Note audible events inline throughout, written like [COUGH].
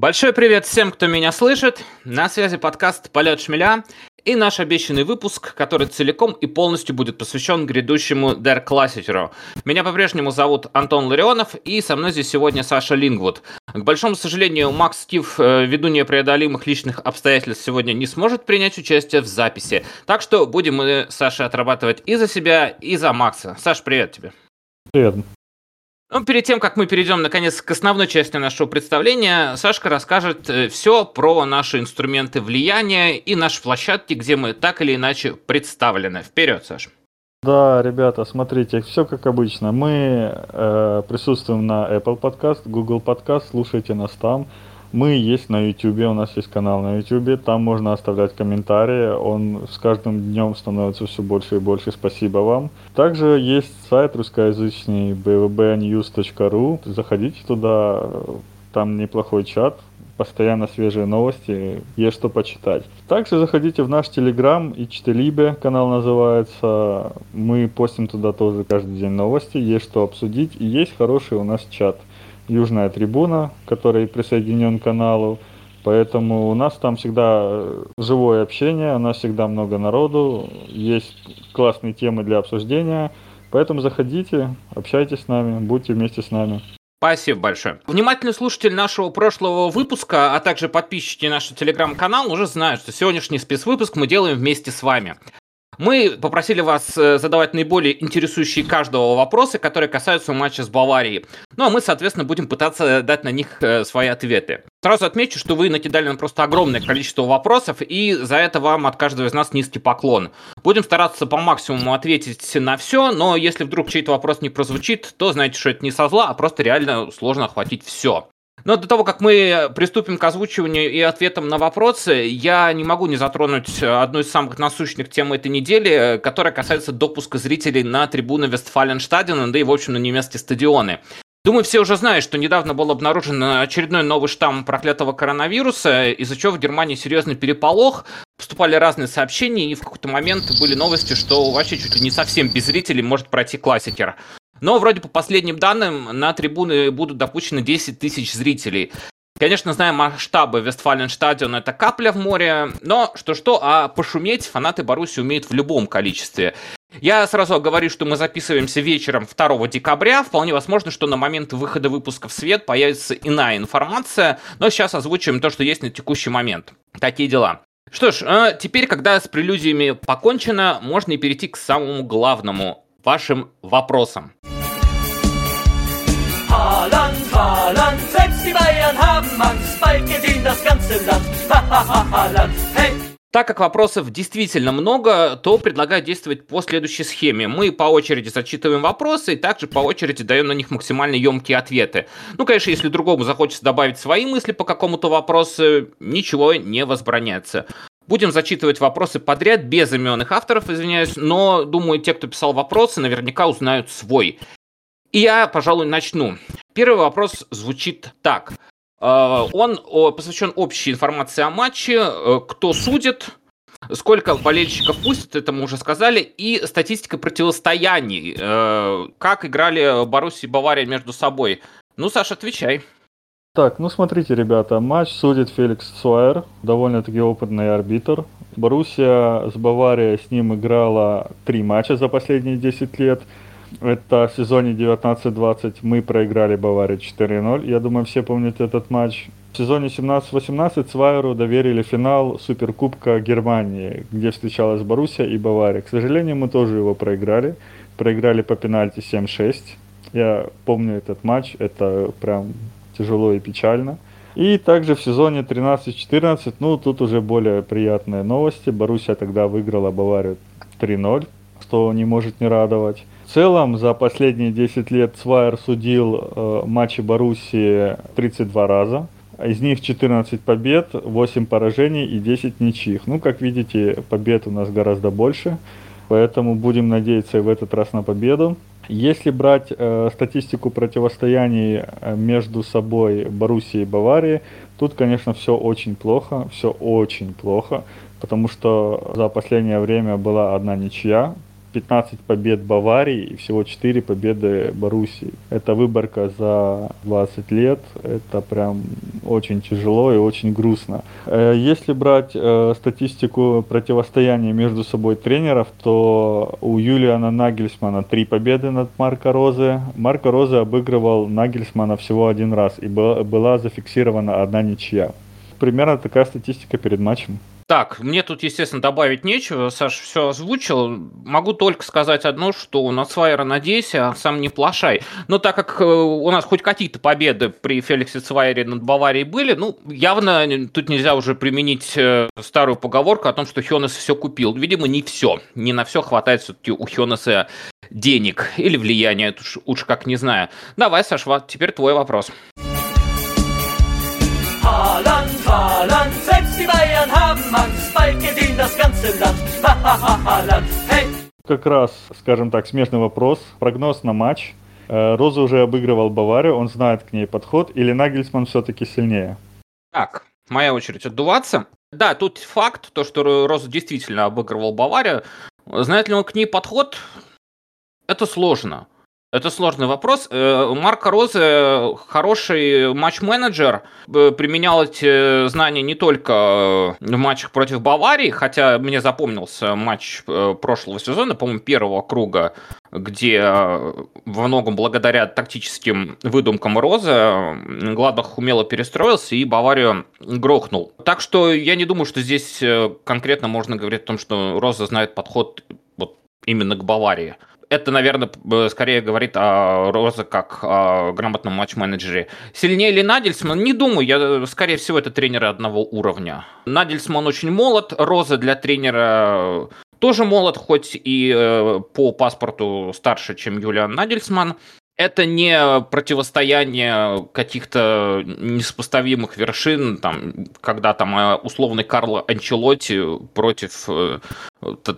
Большой привет всем, кто меня слышит. На связи подкаст «Полет шмеля» и наш обещанный выпуск, который целиком и полностью будет посвящен грядущему Der Klassiker. Меня по-прежнему зовут Антон Ларионов, и со мной здесь сегодня Саша Лингвуд. К большому сожалению, Макс Стив, э, ввиду непреодолимых личных обстоятельств, сегодня не сможет принять участие в записи. Так что будем мы, Саша, отрабатывать и за себя, и за Макса. Саш, привет тебе. Привет. Ну, перед тем, как мы перейдем, наконец, к основной части нашего представления, Сашка расскажет э, все про наши инструменты влияния и наши площадки, где мы так или иначе представлены. Вперед, Саш. Да, ребята, смотрите, все как обычно. Мы э, присутствуем на Apple Podcast, Google Podcast, слушайте нас там. Мы есть на YouTube, у нас есть канал на YouTube, там можно оставлять комментарии, он с каждым днем становится все больше и больше, спасибо вам. Также есть сайт русскоязычный bvbnews.ru, заходите туда, там неплохой чат, постоянно свежие новости, есть что почитать. Также заходите в наш Телеграм, и Чтелибе канал называется. Мы постим туда тоже каждый день новости, есть что обсудить, и есть хороший у нас чат – южная трибуна, который присоединен к каналу. Поэтому у нас там всегда э, живое общение, у нас всегда много народу, есть классные темы для обсуждения. Поэтому заходите, общайтесь с нами, будьте вместе с нами. Спасибо большое. Внимательный слушатель нашего прошлого выпуска, а также подписчики нашего телеграм-канала уже знают, что сегодняшний спецвыпуск мы делаем вместе с вами. Мы попросили вас э, задавать наиболее интересующие каждого вопросы, которые касаются матча с Баварией. Ну а мы, соответственно, будем пытаться дать на них э, свои ответы. Сразу отмечу, что вы накидали нам просто огромное количество вопросов, и за это вам от каждого из нас низкий поклон. Будем стараться по максимуму ответить на все, но если вдруг чей-то вопрос не прозвучит, то знаете, что это не со зла, а просто реально сложно охватить все. Но до того, как мы приступим к озвучиванию и ответам на вопросы, я не могу не затронуть одну из самых насущных тем этой недели, которая касается допуска зрителей на трибуны Вестфаленштадена, да и, в общем, на немецкие стадионы. Думаю, все уже знают, что недавно был обнаружен очередной новый штамм проклятого коронавируса, из-за чего в Германии серьезный переполох. Поступали разные сообщения, и в какой-то момент были новости, что вообще чуть ли не совсем без зрителей может пройти классикер. Но вроде по последним данным на трибуны будут допущены 10 тысяч зрителей. Конечно, знаем масштабы Вестфаленштадиона, это капля в море, но что-что, а пошуметь фанаты Баруси умеют в любом количестве. Я сразу говорю, что мы записываемся вечером 2 декабря. Вполне возможно, что на момент выхода выпуска в свет появится иная информация, но сейчас озвучиваем то, что есть на текущий момент. Такие дела. Что ж, а теперь, когда с прелюдиями покончено, можно и перейти к самому главному вашим вопросам. Haaland, Haaland, selbst die Bayern haben Angst, bald gewinnt das ganze Land. Haaland, hey! Так как вопросов действительно много, то предлагаю действовать по следующей схеме. Мы по очереди зачитываем вопросы и также по очереди даем на них максимально емкие ответы. Ну, конечно, если другому захочется добавить свои мысли по какому-то вопросу, ничего не возбраняется. Будем зачитывать вопросы подряд, без имен их авторов, извиняюсь, но, думаю, те, кто писал вопросы, наверняка узнают свой. И я, пожалуй, начну. Первый вопрос звучит так. Э, он посвящен общей информации о матче, э, кто судит, сколько болельщиков пустят, это мы уже сказали, и статистика противостояний, э, как играли Баруси и Бавария между собой. Ну, Саша, отвечай. Так, ну смотрите, ребята, матч судит Феликс Суэр, довольно-таки опытный арбитр. Боруссия с Баварией с ним играла три матча за последние 10 лет. Это в сезоне 19-20 мы проиграли Баварии 4-0. Я думаю, все помнят этот матч. В сезоне 17-18 Свайеру доверили финал Суперкубка Германии, где встречалась Боруссия и Бавария. К сожалению, мы тоже его проиграли. Проиграли по пенальти 7-6. Я помню этот матч, это прям тяжело и печально. И также в сезоне 13-14, ну тут уже более приятные новости. Боруссия тогда выиграла Баварию 3-0, что не может не радовать. В целом за последние 10 лет Свайер судил э, матчи Боруссии 32 раза. Из них 14 побед, 8 поражений и 10 ничьих. Ну, как видите, побед у нас гораздо больше. Поэтому будем надеяться и в этот раз на победу. Если брать э, статистику противостояний э, между собой Боруссии и Баварии, тут, конечно, все очень плохо, все очень плохо, потому что за последнее время была одна ничья, 15 побед Баварии и всего 4 победы Боруссии. Это выборка за 20 лет. Это прям очень тяжело и очень грустно. Э, если брать э, статистику противостояния между собой тренеров, то у Юлиана Нагельсмана 3 победы над Марко Розе. Марко Розе обыгрывал Нагельсмана всего один раз и была зафиксирована одна ничья. Примерно такая статистика перед матчем. Так, мне тут, естественно, добавить нечего. Саш все озвучил. Могу только сказать одно, что на Цвайера надейся, а сам не плашай. Но так как э, у нас хоть какие-то победы при Феликсе Цвайере над Баварией были, ну, явно тут нельзя уже применить э, старую поговорку о том, что Хёнес все купил. Видимо, не все. Не на все хватает все-таки у Хёнеса денег или влияния, уж, уж как не знаю. Давай, Саш, теперь твой вопрос. Selbst die Bayern haben Angst, bald gewinnt das ganze Land. Hey! Как раз, скажем так, смежный вопрос. Прогноз на матч. Э, Роза уже обыгрывал Баварию, он знает к ней подход, или Нагельсман все-таки сильнее? Так, моя очередь отдуваться. Да, тут факт, то, что Роза действительно обыгрывал Баварию. Знает ли он к ней подход? Это сложно. Это сложный вопрос. Э, Марко Розе хороший матч-менеджер, э, применял эти знания не только в матчах против Баварии, хотя мне запомнился матч э, прошлого сезона, по-моему, первого круга, где во многом благодаря тактическим выдумкам Розы Гладбах умело перестроился и Баварию грохнул. Так что я не думаю, что здесь конкретно можно говорить о том, что Роза знает подход вот именно к Баварии это, наверное, скорее говорит о Розе как о грамотном матч-менеджере. Сильнее ли Надельсман? Не думаю. Я, скорее всего, это тренеры одного уровня. Надельсман очень молод. Роза для тренера тоже молод, хоть и э, по паспорту старше, чем Юлиан Надельсман это не противостояние каких-то несопоставимых вершин, там, когда там э, условный Карло Анчелотти против э,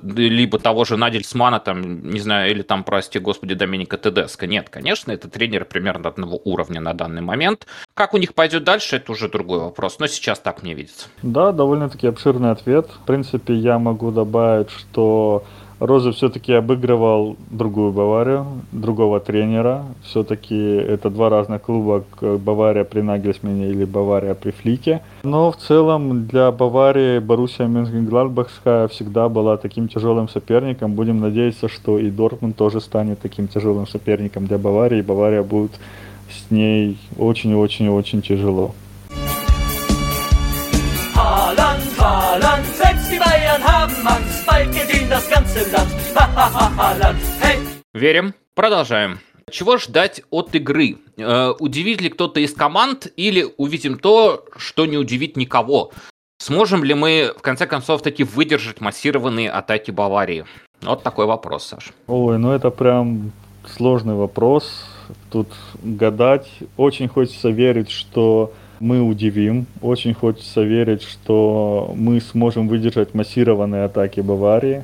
либо того же Надельсмана, там, не знаю, или там, прости господи, Доминика Тедеско. Нет, конечно, это тренер примерно одного уровня на данный момент. Как у них пойдет дальше, это уже другой вопрос, но сейчас так мне видится. Да, довольно-таки обширный ответ. В принципе, я могу добавить, что Роза все-таки обыгрывал другую Баварию, другого тренера. Все-таки это два разных клуба, Бавария при Нагельсмене или Бавария при Флике. Но в целом для Баварии Боруссия Мюнхен-Гладбахская всегда была таким тяжелым соперником. Будем надеяться, что и Дортмунд тоже станет таким тяжелым соперником для Баварии. И Бавария будет с ней очень-очень-очень тяжело. Die Bayern haben Angst, bald gewinnt das ganze Land. Haaland, hey! Верим. Продолжаем. Чего ждать от игры? Э, удивит ли кто-то из команд или увидим то, что не удивит никого? Сможем ли мы, в конце концов, таки выдержать массированные атаки Баварии? Вот такой вопрос, Саш. Ой, ну это прям сложный вопрос. Тут гадать. Очень хочется верить, что мы удивим. Очень хочется верить, что мы сможем выдержать массированные атаки Баварии.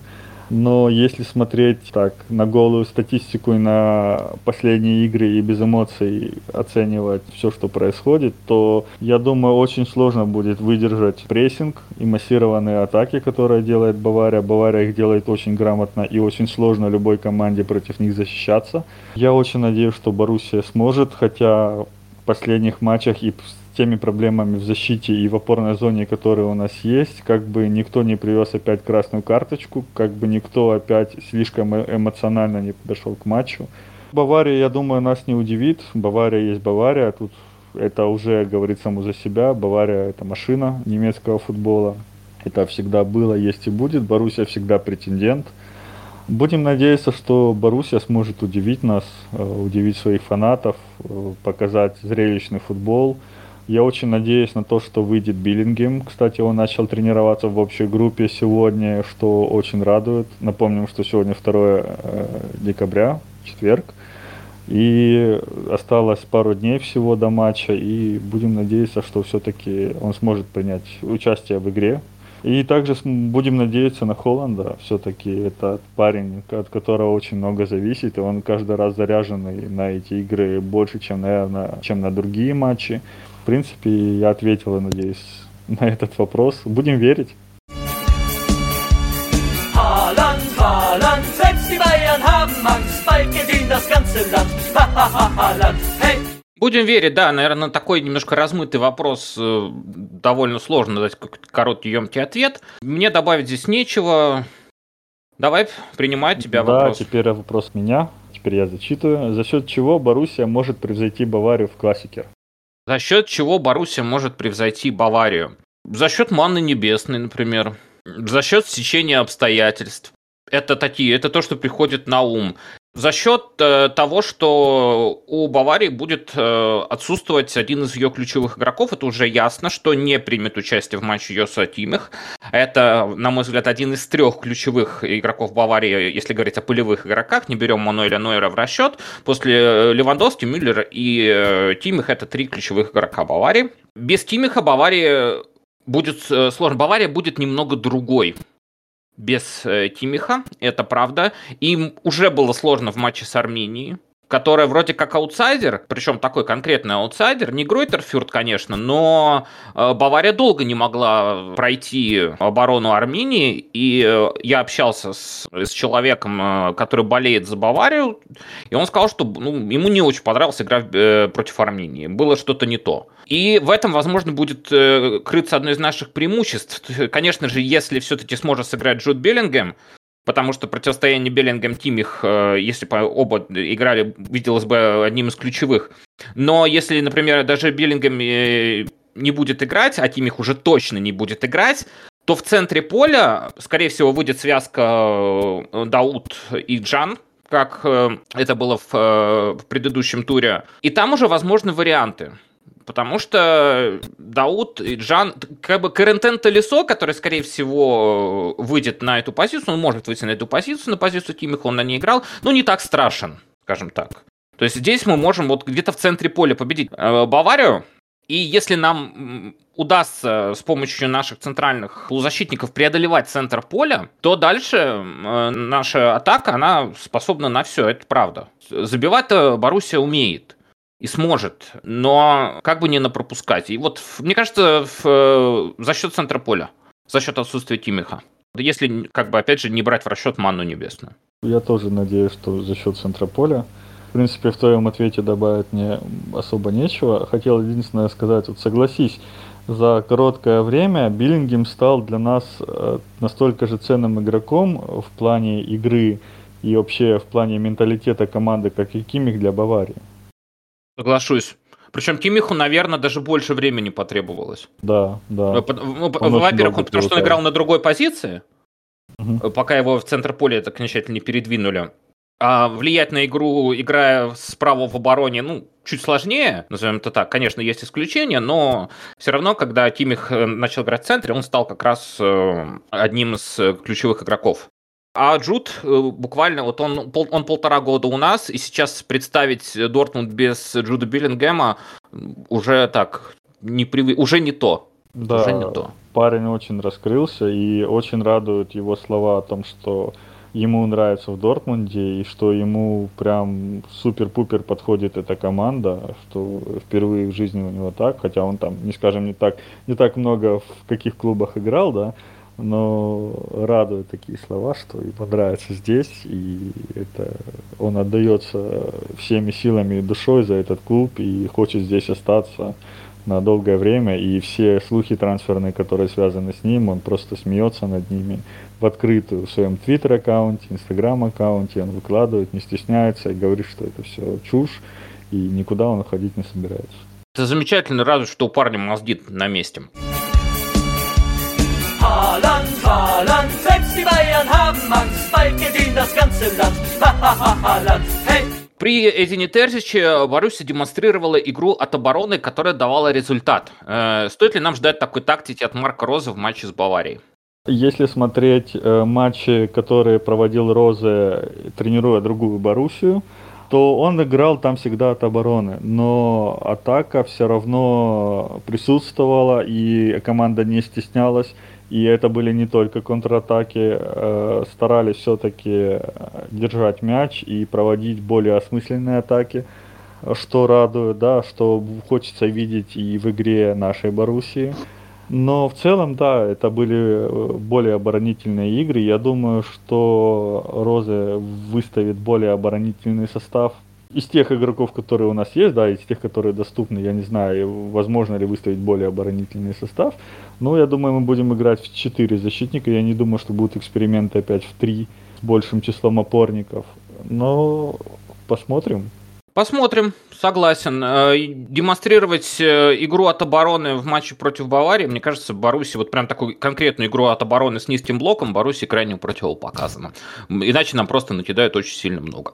Но если смотреть так на голую статистику и на последние игры и без эмоций оценивать все, что происходит, то я думаю, очень сложно будет выдержать прессинг и массированные атаки, которые делает Бавария. Бавария их делает очень грамотно и очень сложно любой команде против них защищаться. Я очень надеюсь, что Боруссия сможет, хотя в последних матчах и теми проблемами в защите и в опорной зоне, которые у нас есть, как бы никто не привез опять красную карточку, как бы никто опять слишком э, эмоционально не подошел к матчу. Бавария, я думаю, нас не удивит. Бавария есть Бавария. Тут это уже говорит само за себя. Бавария это машина немецкого футбола. Это всегда было, есть и будет. Боруссия всегда претендент. Будем надеяться, что Боруссия сможет удивить нас, э, удивить своих фанатов, э, показать зрелищный футбол – я очень надеюсь на то, что выйдет Биллингем. Кстати, он начал тренироваться в общей группе сегодня, что очень радует. Напомним, что сегодня 2 э, декабря, четверг. И осталось пару дней всего до матча, и будем надеяться, что все-таки он сможет принять участие в игре. И также будем надеяться на Холланда. Все-таки это парень, от которого очень много зависит, и он каждый раз заряженный на эти игры больше, чем, наверное, чем на другие матчи принципе, я ответил, я надеюсь, на этот вопрос. Будем верить. Haaland, Haaland, die Bayern haben Angst, bald gewinnt das ganze Land. Ha, ha, ha, ha, Land. Hey! Будем верить, да, наверное, такой немножко размытый вопрос э, довольно сложно дать короткий емкий ответ. Мне добавить здесь нечего. Давай принимать тебя да, вопрос. Да, теперь вопрос меня. Теперь я зачитываю. За счет чего Боруссия может превзойти Баварию в классике? За счет чего Боруссия может превзойти Баварию? За счет манны небесной, например. За счет стечения обстоятельств. Это такие, это то, что приходит на ум за счет э, того, что у Баварии будет э, отсутствовать один из ее ключевых игроков, это уже ясно, что не примет участие в матче Йоса Тимих. Это, на мой взгляд, один из трех ключевых игроков Баварии, если говорить о полевых игроках, не берем Мануэля Нойера в расчет. После э, Левандовски, Мюллера и э, Киммих, это три ключевых игрока Баварии. Без Киммиха Баварии будет э, сложно. Бавария будет немного другой без э, Киммиха, это правда. Им уже было сложно в матче с Арминией, которая вроде как аутсайдер, причем такой конкретный аутсайдер, не Гройтер Фюрт, конечно, но э, Бавария долго не могла пройти оборону Армении, и э, я общался с, с человеком, э, который болеет за Баварию, и он сказал, что ну, ему не очень понравилась игра против Армении, было что-то не то. И в этом, возможно, будет крыться одно из наших преимуществ. [LAUGHS] Конечно же, если все-таки сможет сыграть Джуд Беллингем, потому что противостояние Беллингем Тимих, э, если бы оба играли, виделось бы одним из ключевых. Но если, например, даже Беллингем э, не будет играть, а Тимих уже точно не будет играть, то в центре поля, скорее всего, выйдет связка э, Дауд и Джан, как это было в, в предыдущем туре. И там уже возможны варианты. Потому что Дауд и Джан, как бы Карентен Толесо, который, скорее всего, выйдет на эту позицию, он может выйти на эту позицию, на позицию Кимиха он на ней играл, но не так страшен, скажем так. То есть здесь мы можем вот где-то в центре поля победить э, Баварию, и если нам удастся с помощью наших центральных полузащитников преодолевать центр поля, то дальше э, наша атака, она способна на все, это правда. Забивать Боруссия умеет и сможет, но как бы не напропускать. И вот, мне кажется, в, э, за счет центра поля, за счет отсутствия Тимиха. Если, как бы, опять же, не брать в расчет манну небесную. Я тоже надеюсь, что за счет центра поля. В принципе, в твоем ответе добавить мне особо нечего. Хотел единственное сказать, вот согласись, за короткое время Биллингем стал для нас э, настолько же ценным игроком в плане игры и вообще в плане менталитета команды, как и Кимих для Баварии. Соглашусь. Причем Кимиху, наверное, даже больше времени потребовалось. Да, да. Ну, ну во-первых, он, потому что он играл на другой позиции, угу. пока его в центр поля так окончательно не передвинули. А влиять на игру, играя справа в обороне, ну, чуть сложнее, назовем это так. Конечно, есть исключения, но все равно, когда Кимих э, начал играть в центре, он стал как раз э, одним из ключевых игроков. А Джуд э, буквально, вот он, он полтора года у нас, и сейчас представить Дортмунд без Джуда Биллингема уже так, не прив... уже не то. Да, уже не то. парень очень раскрылся, и очень радуют его слова о том, что ему нравится в Дортмунде, и что ему прям супер-пупер подходит эта команда, что впервые в жизни у него так, хотя он там, не скажем, не так, не так много в каких клубах играл, да, но радуют такие слова, что ему нравится здесь, и это он отдается всеми силами и душой за этот клуб и хочет здесь остаться на долгое время, и все слухи трансферные, которые связаны с ним, он просто смеется над ними в открытую в своем твиттер-аккаунте, инстаграм-аккаунте, он выкладывает, не стесняется и говорит, что это все чушь, и никуда он уходить не собирается. Это замечательно, радует, что у парня мозги на месте. Haaland, selbst die Bayern haben Angst, bald gewinnt das ganze Land. Haaland, hey! При Эдине Терзиче Боруссия демонстрировала игру от обороны, которая давала результат. Э, стоит ли нам ждать такой тактики от Марка Роза в матче с Баварией? Если смотреть э, матчи, которые проводил Розе, тренируя другую Боруссию, то он играл там всегда от обороны, но атака все равно присутствовала, и команда не стеснялась и это были не только контратаки, э, старались все-таки э, держать мяч и проводить более осмысленные атаки, что радует, да, что хочется видеть и в игре нашей Боруссии. Но в целом, да, это были э, более оборонительные игры. Я думаю, что Розе выставит более оборонительный состав. Из тех игроков, которые у нас есть, да, из тех, которые доступны, я не знаю, возможно ли выставить более оборонительный состав. Но я думаю, мы будем играть в 4 защитника. Я не думаю, что будут эксперименты опять в 3 с большим числом опорников. Но посмотрим. Посмотрим, согласен. Э, демонстрировать э, игру от обороны в матче против Баварии, мне кажется, Баруси вот прям такую конкретную игру от обороны с низким блоком Баруси крайне противопоказано. Иначе нам просто накидают очень сильно много.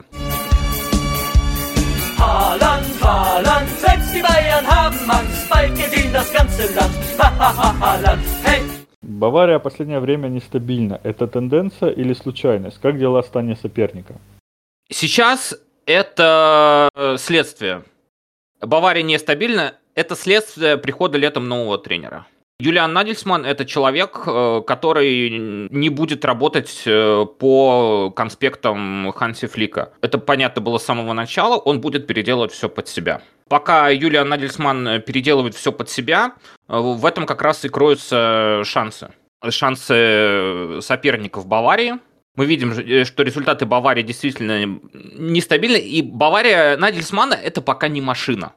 Haaland, Haaland, selbst die Bayern haben Angst, bald geht das ganze Land. Haaland, hey! Бавария последнее время нестабильна. Это тенденция или случайность? Как дела в стане соперника? Сейчас это э, следствие. Бавария нестабильна. Это следствие прихода летом нового тренера. Юлиан Нагельсман – это человек, э, который не будет работать э, по конспектам Ханси Флика. Это понятно было с самого начала, он будет переделывать все под себя. Пока Юлиан Нагельсман переделывает все под себя, в этом как раз и кроются шансы. Шансы соперников Баварии – мы видим, э, что результаты Баварии действительно нестабильны, и Бавария Нагельсмана это пока не машина.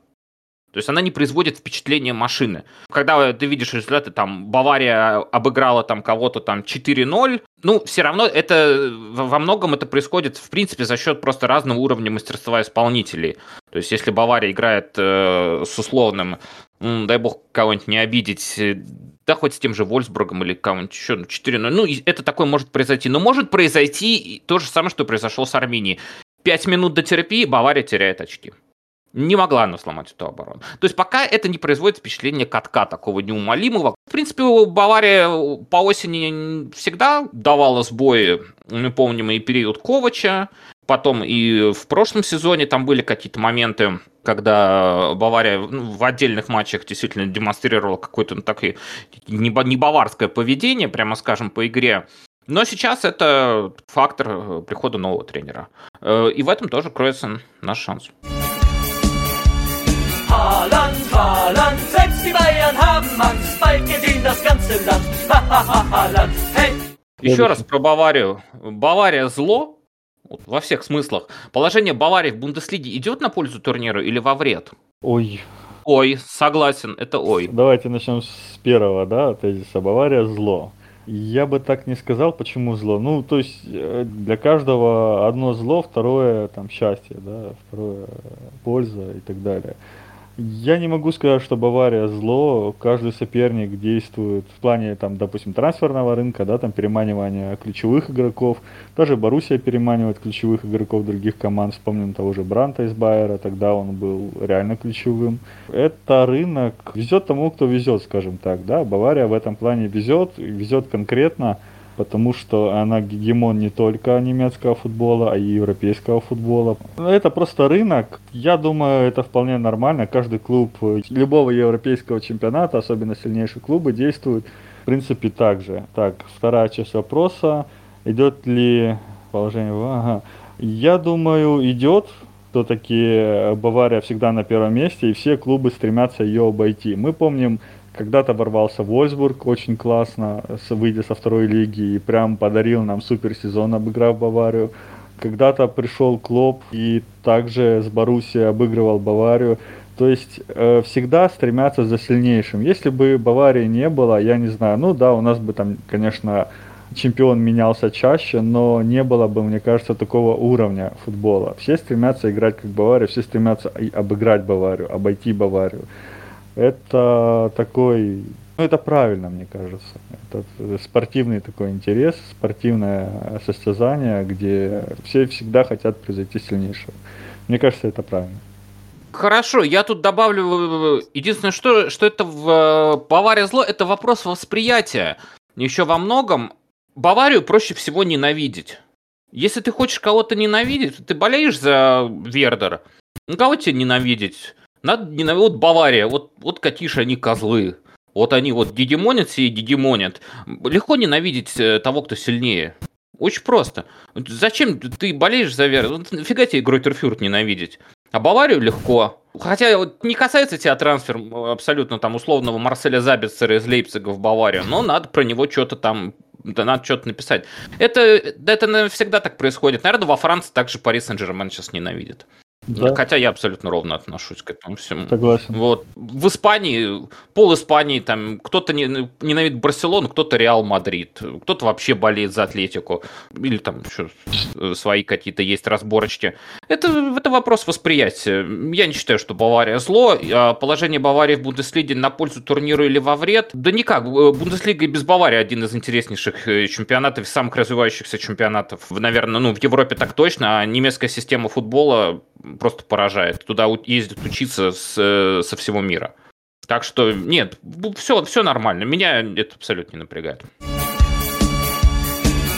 То есть она не производит впечатление машины. Когда ты видишь результаты, там, Бавария обыграла там кого-то там 4-0, ну, все равно это, во многом это происходит, в принципе, за счет просто разного уровня мастерства исполнителей. То есть если Бавария играет э, с условным, дай бог кого-нибудь не обидеть, э, да хоть с тем же Вольсбургом или кого-нибудь еще, ну, 4 0 ну, это такое может произойти. Но может произойти то же самое, что произошло с Арменией. Пять минут до терапии Бавария теряет очки. Не могла она сломать эту оборону. То есть пока это не производит впечатление катка такого неумолимого. В принципе, Бавария по осени всегда давала сбои. Мы помним и период Ковача, потом и в прошлом сезоне там были какие-то моменты, когда Бавария в отдельных матчах действительно демонстрировала какое-то ну, такое не баварское поведение, прямо скажем, по игре. Но сейчас это фактор э, прихода нового тренера. Э, и в этом тоже кроется наш шанс. Haaland, Haaland, selbst die Bayern haben Angst, bald geht ihnen das ganze Land. Haaland, hey! Еще раз про Баварию. Бавария зло, во всех смыслах. Положение Баварии в Бундеслиге идет на пользу турниру или во вред? Ой. Ой, согласен, это ой. Давайте начнем с первого, да, тезиса. Бавария зло. Я бы так не сказал, почему зло. Ну, то есть э, для каждого одно зло, второе там счастье, да, второе польза и так далее. Я не могу сказать, что Бавария зло. Каждый соперник действует в плане, там, допустим, трансферного рынка, да, там, переманивания ключевых игроков. Даже Боруссия переманивает ключевых игроков других команд. Вспомним того же Бранта из Байера, тогда он был реально ключевым. Это рынок везет тому, кто везет, скажем так, да. Бавария в этом плане везет, везет конкретно потому что она гегемон не только немецкого футбола, а и европейского футбола. Это просто рынок. Я думаю, это вполне нормально. Каждый клуб любого европейского чемпионата, особенно сильнейшие клубы, действуют в принципе так же. Так, вторая часть вопроса. Идет ли положение... Ага. Я думаю, идет. Все-таки Бавария всегда на первом месте, и все клубы стремятся ее обойти. Мы помним когда-то ворвался Вольсбург очень классно, выйдя со второй лиги, и прям подарил нам супер сезон, обыграв Баварию. Когда-то пришел Клоп и также с Боруссией обыгрывал Баварию. То есть э, всегда стремятся за сильнейшим. Если бы Баварии не было, я не знаю, ну да, у нас бы там, конечно, чемпион менялся чаще, но не было бы, мне кажется, такого уровня футбола. Все стремятся играть как Бавария, все стремятся обыграть Баварию, обойти Баварию это такой, ну это правильно, мне кажется. Это спортивный такой интерес, спортивное состязание, где все всегда хотят превзойти сильнейшего. Мне кажется, это правильно. Хорошо, я тут добавлю единственное, что, что это в Бавария зло, это вопрос восприятия. Еще во многом Баварию проще всего ненавидеть. Если ты хочешь кого-то ненавидеть, ты болеешь за Вердер. Ну, кого тебе ненавидеть? Надо ненавидеть. Вот Бавария, вот, вот же они козлы. Вот они вот гегемонят все и гегемонят. Легко ненавидеть э, того, кто сильнее. Очень просто. Зачем ты болеешь за Вердер? Нафига тебе Гройтерфюрт ненавидеть. А Баварию легко. Хотя вот не касается тебя трансфер абсолютно там условного Марселя Забицера из Лейпцига в Баварию, но надо про него что-то там да надо что-то написать. Это, это всегда так происходит. Наверное, во Франции также Пари Сен-Жермен сейчас ненавидит. Да. Хотя я абсолютно ровно отношусь к этому всему. Согласен. Вот. В Испании, пол Испании, там кто-то ненавидит Барселону, кто-то Реал Мадрид, кто-то вообще болеет за Атлетико. Или там еще свои какие-то есть разборочки. Это, это вопрос восприятия. Я не считаю, что Бавария зло. А положение Баварии в Бундеслиге на пользу турниру или во вред? Да никак. Бундеслига и без Баварии один из интереснейших э, чемпионатов, самых развивающихся чемпионатов. Наверное, ну, в Европе так точно. А немецкая система футбола просто поражает. Туда ездят учиться с, э, со всего мира. Так что нет, все, все нормально. Меня это абсолютно не напрягает.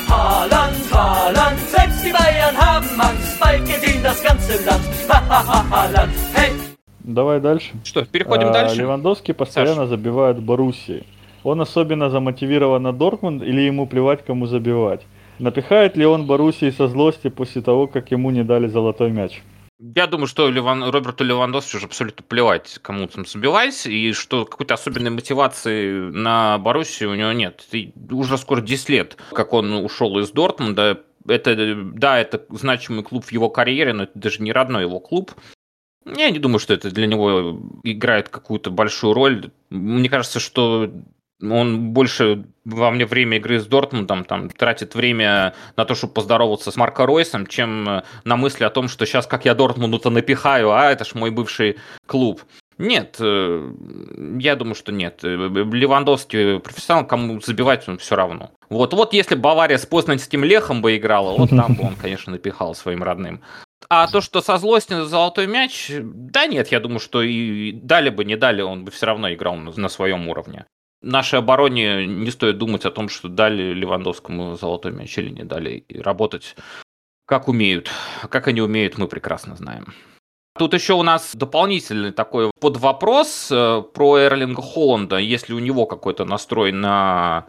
Haaland, Haaland, selbst die Bayern haben Angst, bald gesehen das ganze Land. Haaland, hey! Давай дальше. Что, переходим а, дальше? Левандовский постоянно Саш. забивает Боруссии. Он особенно замотивирован на Дортмунд или ему плевать, кому забивать? Напихает ли он Боруссии со злости после того, как ему не дали золотой мяч? Я думаю, что Леван, Роберту Левандовски уже абсолютно плевать, кому там забивать, и что какой-то особенной мотивации на Боруссию у него нет. И уже скоро 10 лет, как он ушел из Дортмунда. Это, да, это значимый клуб в его карьере, но это даже не родной его клуб. Я не думаю, что это для него играет какую-то большую роль. Мне кажется, что он больше во мне время игры с Дортмундом там тратит время на то, чтобы поздороваться с Марко Ройсом, чем э, на мысли о том, что сейчас как я Дортмунду-то напихаю, а это ж мой бывший клуб. Нет, э, я думаю, что нет. Э, Левандовский профессионал, кому забивать он все равно. Вот, вот если Бавария с познанским Лехом бы играла, вот там бы он, конечно, напихал своим родным. А то, что со злости на золотой мяч, да нет, я думаю, что и дали бы, не дали, он бы все равно играл на своем уровне нашей обороне не стоит думать о том, что дали Левандовскому золотой мяч или не дали, и работать как умеют. Как они умеют, мы прекрасно знаем. Тут еще у нас дополнительный такой под вопрос э, про Эрлинга Холланда, если у него какой-то настрой на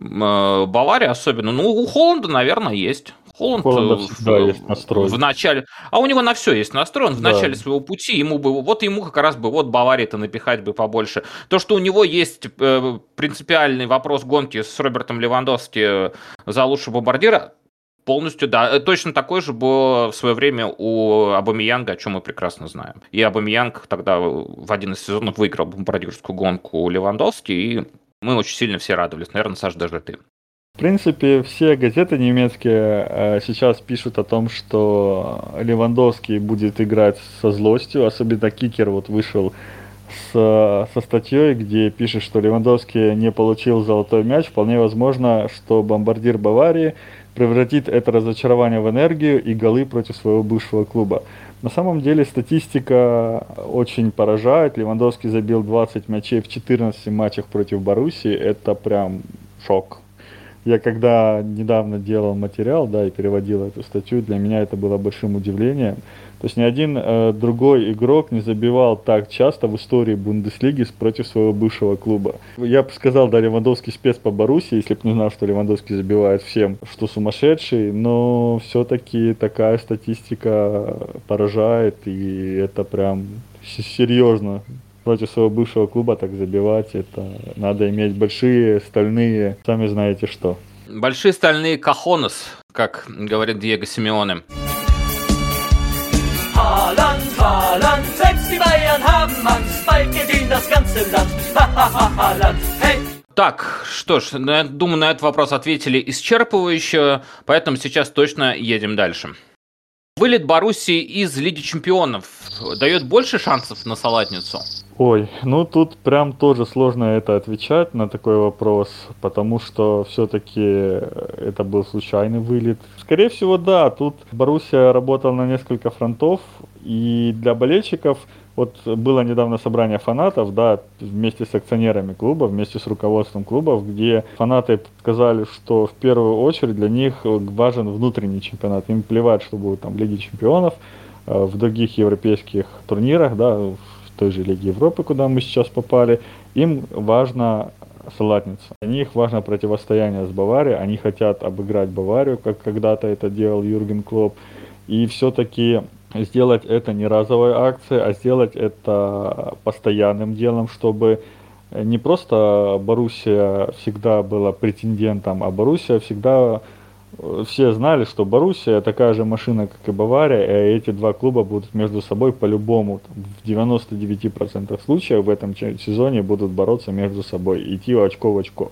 э, Баварии особенно. Ну, у Холланда, наверное, есть. Холланд в, есть настрой. в начале, а у него на все есть настрой, он в да. начале своего пути, ему бы, вот ему как раз бы, вот Баварии-то напихать бы побольше. То, что у него есть э, принципиальный вопрос гонки с Робертом Левандовски за лучшего бомбардира, Полностью, да. Э, точно такой же был в свое время у Абамиянга, о чем мы прекрасно знаем. И Абамиянг тогда в один из сезонов выиграл бомбардирскую гонку у Левандовски, и мы очень сильно все радовались. Наверное, Саш, даже ты. В принципе, все газеты немецкие э, сейчас пишут о том, что Левандовский будет играть со злостью, особенно Кикер вот вышел с, со статьей, где пишет, что Левандовский не получил золотой мяч. Вполне возможно, что бомбардир Баварии превратит это разочарование в энергию и голы против своего бывшего клуба. На самом деле статистика очень поражает. Левандовский забил 20 мячей в 14 матчах против Боруссии. Это прям шок. Я когда недавно делал материал, да, и переводил эту статью, для меня это было большим удивлением. То есть ни один э, другой игрок не забивал так часто в истории Бундеслиги против своего бывшего клуба. Я бы сказал, да, Левандовский спец по Боруссии, если бы не знал, что Левандовский забивает всем, что сумасшедший, но все-таки такая статистика поражает, и это прям серьезно против своего бывшего клуба так забивать, это надо иметь большие стальные, сами знаете что. Большие стальные кахонос, как говорит Диего Симеоне. Так, что ж, я думаю, на этот вопрос ответили исчерпывающе, поэтому сейчас точно едем дальше. Вылет Боруссии из Лиги Чемпионов дает больше шансов на салатницу? Ой, ну тут прям тоже сложно это отвечать на такой вопрос, потому что все-таки это был случайный вылет. Скорее всего, да, тут Боруссия работала на несколько фронтов, и для болельщиков вот было недавно собрание фанатов, да, вместе с акционерами клуба, вместе с руководством клубов, где фанаты сказали, что в первую очередь для них важен внутренний чемпионат. Им плевать, что будет там в Лиге чемпионов, э, в других европейских турнирах, да, в той же Лиге Европы, куда мы сейчас попали, им важно салатница. Для них важно противостояние с Баварией, они хотят обыграть Баварию, как когда-то это делал Юрген Клоп. И все-таки сделать это не разовой акцией, а сделать это постоянным делом, чтобы не просто Боруссия всегда была претендентом, а Боруссия всегда э, все знали, что Боруссия такая же машина, как и Бавария, и эти два клуба будут между собой по-любому в 99% случаев в этом сезоне будут бороться между собой, идти очко в очко.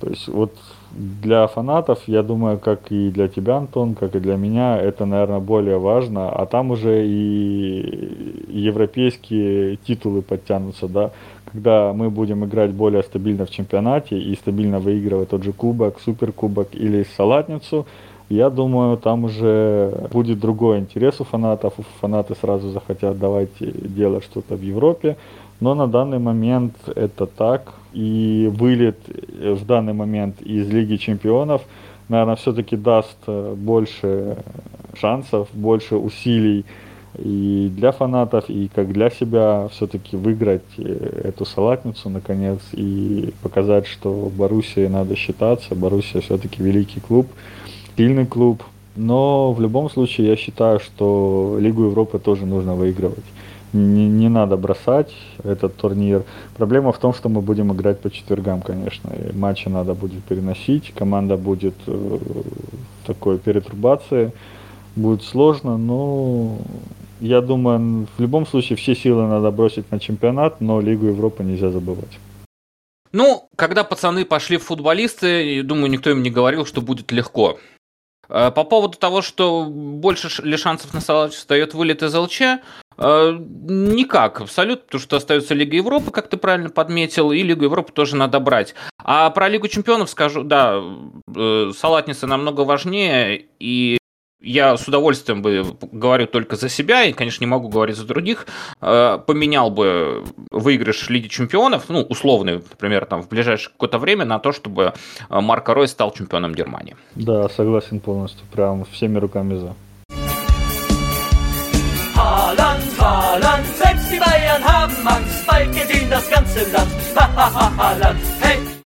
То есть вот для фанатов, я думаю, как и для тебя, Антон, как и для меня, это, наверное, более важно. А там уже и европейские титулы подтянутся, да, когда мы будем играть более стабильно в чемпионате и стабильно выигрывать тот же кубок, суперкубок или салатницу, я думаю, там уже будет другой интерес у фанатов. Фанаты сразу захотят давайте делать что-то в Европе. Но на данный момент это так. И вылет в данный момент из Лиги Чемпионов, наверное, все-таки даст э, больше шансов, больше усилий и для фанатов, и как для себя все-таки выиграть э, эту салатницу наконец и показать, что Боруссии надо считаться. Боруссия все-таки великий клуб, сильный клуб. Но в любом случае я считаю, что Лигу Европы тоже нужно выигрывать не, не надо бросать этот турнир. Проблема в том, что мы будем играть по четвергам, конечно. И матчи надо будет переносить, команда будет э, такой перетрубации. Будет сложно, но я думаю, в любом случае все силы надо бросить на чемпионат, но Лигу Европы нельзя забывать. Ну, когда пацаны пошли в футболисты, думаю, никто им не говорил, что будет легко. Э, по поводу того, что больше ли шансов на Салач встает вылет из ЛЧ, э, Никак, абсолютно, потому что остается Лига Европы, как ты правильно подметил, и Лигу Европы тоже надо брать. А про Лигу Чемпионов скажу, да, э, салатница намного важнее, и я с удовольствием бы говорю только за себя, и, конечно, не могу говорить за других, э, поменял бы выигрыш Лиги Чемпионов, ну, условный, например, там, в ближайшее какое-то время на то, чтобы э, Марко Рой стал чемпионом Германии. Да, согласен полностью, прям всеми руками за.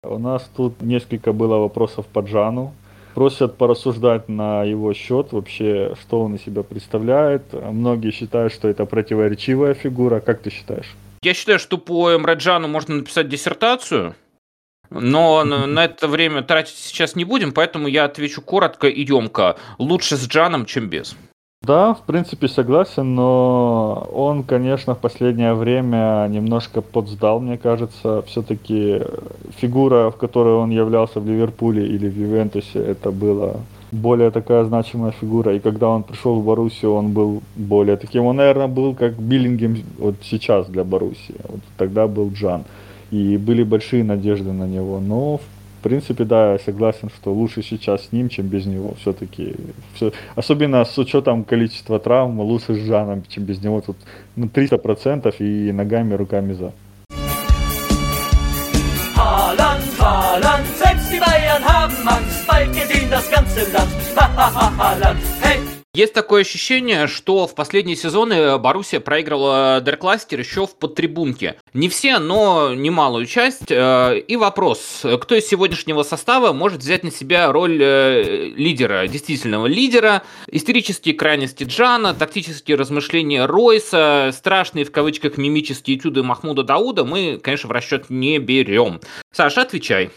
У нас тут несколько было вопросов по Джану просят порассуждать на его счет, вообще, что он из себя представляет. Многие считают, что это противоречивая фигура. Как ты считаешь? Я считаю, что по Эмраджану можно написать диссертацию, но на это время тратить сейчас не будем, поэтому я отвечу коротко и емко. Лучше с Джаном, чем без. Да, в принципе согласен, но он, конечно, в последнее время немножко подсдал, мне кажется. Все-таки фигура, в которой он являлся в Ливерпуле или в Ювентусе, это была более такая значимая фигура. И когда он пришел в Боруссию, он был более таким. Он, наверное, был как Биллингем вот сейчас для Боруссии. Вот тогда был Джан. И были большие надежды на него. Но, в принципе, да, я согласен, что лучше сейчас с ним, чем без него. Все-таки, все, особенно с учетом количества травм, лучше с Жаном, чем без него. Тут ну, 300% и ногами, руками за. Haaland, Haaland! Есть такое ощущение, что в последние сезоны Боруссия проигрывала Деркластер еще в подтрибунке. Не все, но немалую часть. Э, и вопрос, кто из сегодняшнего состава может взять на себя роль э, лидера, действительного лидера, исторические крайности Джана, тактические размышления Ройса, страшные в кавычках мимические этюды Махмуда Дауда мы, конечно, в расчет не берем. Саша, отвечай.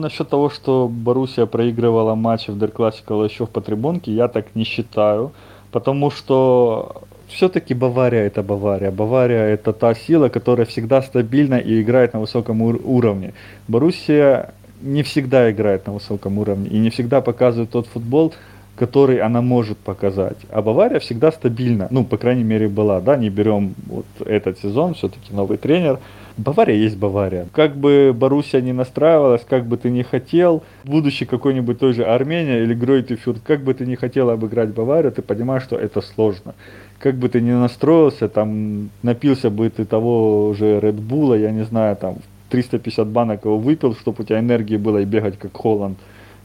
Насчет того, что Боруссия проигрывала матчи в Дерклассикал еще в Потребонке, я так не считаю. Потому что все-таки Бавария это Бавария. Бавария это та сила, которая всегда стабильна и играет на высоком уровне. Боруссия не всегда играет на высоком уровне и не всегда показывает тот футбол, который она может показать. А Бавария всегда стабильна. Ну, по крайней мере, была. Да, не берем вот этот сезон, все-таки новый тренер. Бавария есть Бавария. Как бы Боруссия не настраивалась, как бы ты не хотел, будущий какой-нибудь той же Армения или Гройте Фюрт, как бы ты не хотел обыграть Баварию, ты понимаешь, что это сложно. Как бы ты ни настроился, там, напился бы ты того же Редбула, я не знаю, там, 350 банок его выпил, чтобы у тебя энергии было и бегать как Холланд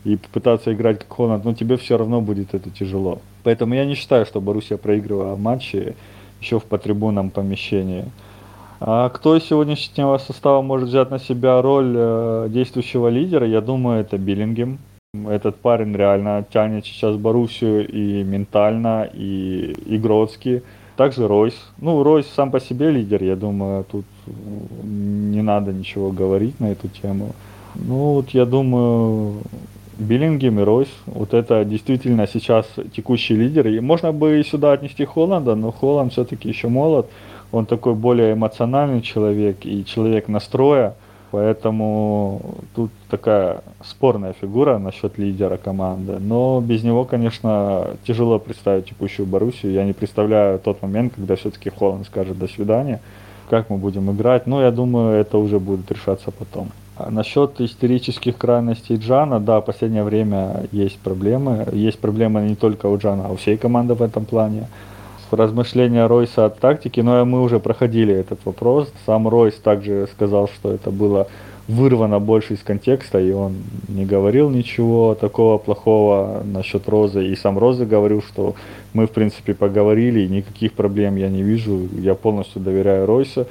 и попытаться играть как Холланд, но тебе все равно будет это тяжело. Поэтому я не считаю, что Боруссия проигрывала матчи еще в потрибунном помещении. А кто из сегодняшнего состава может взять на себя роль э, действующего лидера? Я думаю, это Биллингем. Этот парень реально тянет сейчас Боруссию и ментально, и игротски. Также Ройс. Ну, Ройс сам по себе лидер, я думаю, тут не надо ничего говорить на эту тему. Ну, вот я думаю, Биллингем и Ройс, вот это действительно сейчас текущий лидер. И можно бы сюда отнести Холланда, но Холланд все-таки еще молод. Он такой более эмоциональный человек и человек настроя. Поэтому тут такая спорная фигура насчет лидера команды. Но без него, конечно, тяжело представить текущую Боруссию. Я не представляю тот момент, когда все-таки Холланд скажет «до свидания», как мы будем играть. Но я думаю, это уже будет решаться потом. А насчет истерических крайностей Джана, да, в последнее время есть проблемы. Есть проблемы не только у Джана, а у всей команды в этом плане размышления Ройса от тактики, но мы уже проходили этот вопрос. Сам Ройс также сказал, что это было вырвано больше из контекста, и он не говорил ничего такого плохого насчет Розы. И сам Розы говорил, что мы, в принципе, поговорили, и никаких проблем я не вижу, я полностью доверяю Ройсу.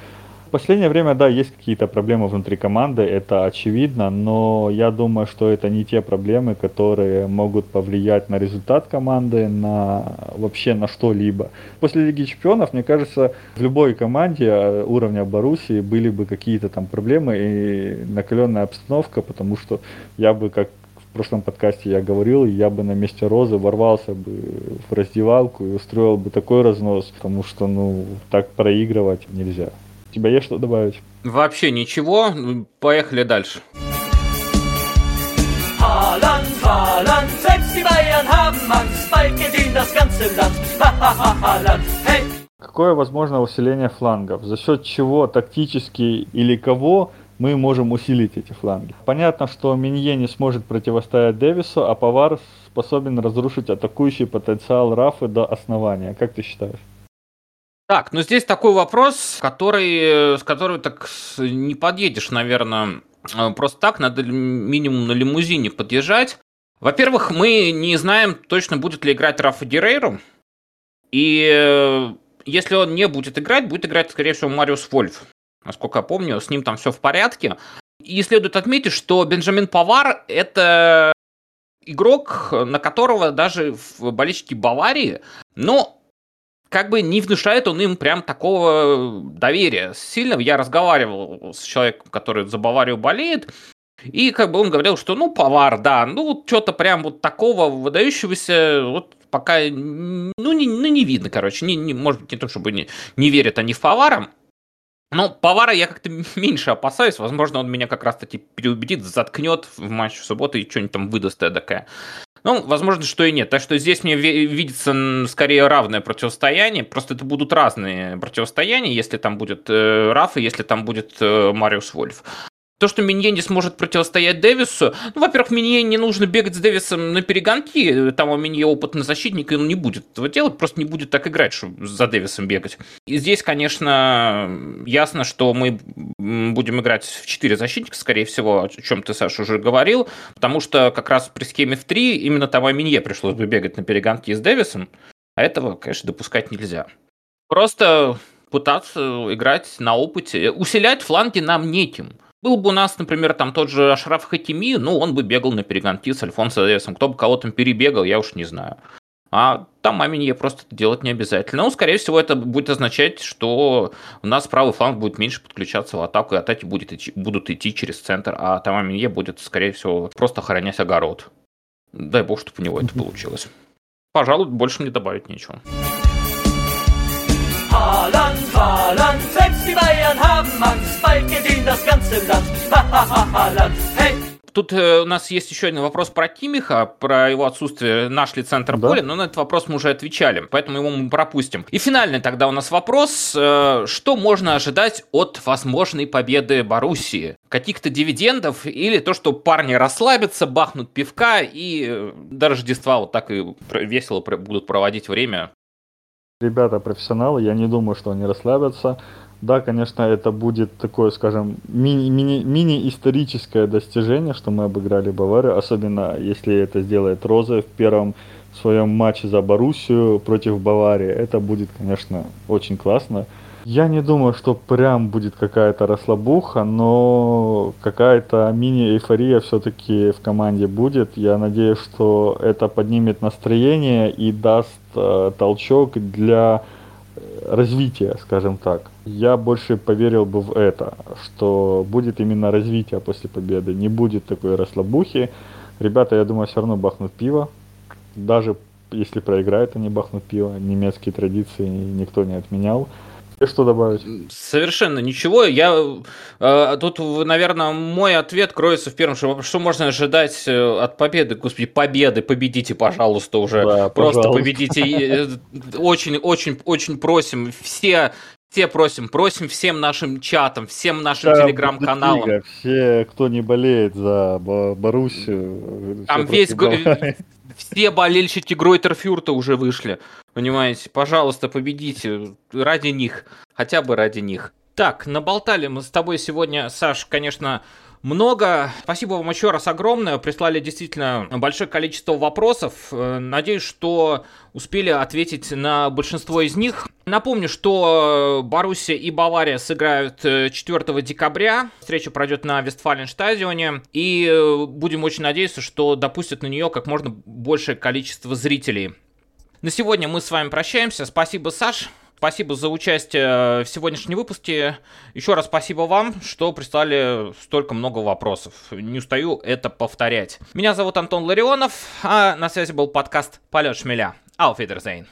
В последнее время, да, есть какие-то проблемы внутри команды, это очевидно, но я думаю, что это не те проблемы, которые могут повлиять на результат команды, на вообще на что-либо. После Лиги Чемпионов, мне кажется, в любой команде э, уровня Боруссии были бы какие-то там проблемы и накаленная обстановка, потому что я бы как в прошлом подкасте я говорил, я бы на месте Розы ворвался бы в раздевалку и устроил бы такой разнос, потому что, ну, так проигрывать нельзя. У тебя есть что добавить? Вообще ничего. Поехали дальше. Какое возможно усиление флангов? За счет чего тактически или кого мы можем усилить эти фланги? Понятно, что Минье не сможет противостоять Дэвису, а Повар способен разрушить атакующий потенциал Рафы до основания. Как ты считаешь? Так, ну здесь такой вопрос, который, с которым так не подъедешь, наверное, э, просто так, надо минимум на лимузине подъезжать. Во-первых, мы не знаем точно, будет ли играть Рафа Герейру. И э, если он не будет играть, будет играть, скорее всего, Мариус Вольф. Насколько я помню, с ним там все в порядке. И следует отметить, что Бенджамин Павар – это игрок, на которого даже в болельщики Баварии, ну, как бы не внушает он им прям такого доверия сильного. Я разговаривал с человеком, который за Баварию болеет, и как бы он говорил, что ну повар, да, ну что-то прям вот такого выдающегося вот пока ну не, ну, не видно, короче, не, не, может быть не то, чтобы не, не верят они в повара, но повара я как-то меньше опасаюсь. Возможно, он меня как раз-таки переубедит, заткнет в матч в субботу и что-нибудь там выдаст эдакое. Ну, возможно, что и нет. Так что здесь мне видится скорее равное противостояние. Просто это будут разные противостояния, если там будет э, Раф и если там будет э, Мариус Вольф. То, что Минье не сможет противостоять Дэвису, ну, во-первых, Минье не нужно бегать с Дэвисом на перегонки, там у Минье опытный защитник, и он не будет этого делать, просто не будет так играть, чтобы за Дэвисом бегать. И здесь, конечно, ясно, что мы будем играть в 4 защитника, скорее всего, о чем ты, Саша, уже говорил, потому что как раз при схеме в 3 именно там Минье пришлось бы бегать на перегонки с Дэвисом, а этого, конечно, допускать нельзя. Просто пытаться играть на опыте. Усилять фланги нам неким. Был бы у нас, например, там тот же Ашраф Хакими, ну, он бы бегал на перегонки с Альфонсо Дэвисом. Кто бы кого там перебегал, я уж не знаю. А там Маминье просто это делать не обязательно. Ну, скорее всего, это будет означать, что у нас правый фланг будет меньше подключаться в атаку, и атаки будет идти, будут идти через центр, а там Маминье будет, скорее всего, просто охранять огород. Дай бог, чтобы у него это получилось. Пожалуй, больше мне добавить нечего. Selbst die Bayern haben Angst, bald gewinnt das ganze Land. Haaland, hey! Тут э, у нас есть еще один вопрос про Кимиха, про его отсутствие, наш ли центр да. поля, но на этот вопрос мы уже отвечали, поэтому его мы пропустим. И финальный тогда у нас вопрос, э, что можно ожидать от возможной победы Боруссии? Каких-то дивидендов или то, что парни расслабятся, бахнут пивка и э, до Рождества вот так и весело будут проводить время Ребята профессионалы, я не думаю, что они расслабятся. Да, конечно, это будет такое, скажем, мини-историческое мини, достижение, что мы обыграли Баварию, особенно если это сделает Роза в первом своем матче за Боруссию против Баварии. Это будет, конечно, очень классно. Я не думаю, что прям будет какая-то расслабуха, но какая-то мини-эйфория все-таки в команде будет. Я надеюсь, что это поднимет настроение и даст э, толчок для э, развития, скажем так. Я больше поверил бы в это, что будет именно развитие после победы, не будет такой расслабухи. Ребята, я думаю, все равно бахнут пиво, даже если проиграют, они бахнут пиво. Немецкие традиции никто не отменял. И что добавить? Совершенно ничего. Я э, тут, наверное, мой ответ кроется в первом, что, что можно ожидать э, от победы. Господи, победы, победите, пожалуйста, уже. Да, Просто пожалуйста. победите. Очень, очень, очень просим. Все все просим, просим всем нашим чатам, всем нашим да, телеграм-каналам. Все, кто не болеет за Боруссию. Там весь, все болельщики Гройтерфюрта уже вышли. Понимаете, пожалуйста, победите ради них, хотя бы ради них. Так, наболтали мы с тобой сегодня, Саш, конечно, много. Спасибо вам еще раз огромное. Прислали действительно большое количество вопросов. Э, надеюсь, что успели ответить на большинство из них. Напомню, что Боруссия и Бавария сыграют 4 э, декабря. Встреча пройдет на Вестфален-стадионе. И э, будем очень надеяться, что допустят на нее как можно большее количество зрителей. На сегодня мы с вами прощаемся. Спасибо, Саш. Спасибо за участие в сегодняшнем выпуске. Еще раз спасибо вам, что прислали столько много вопросов. Не устаю это повторять. Меня зовут Антон Ларионов, а на связи был подкаст «Полет шмеля». Алфидерзейн.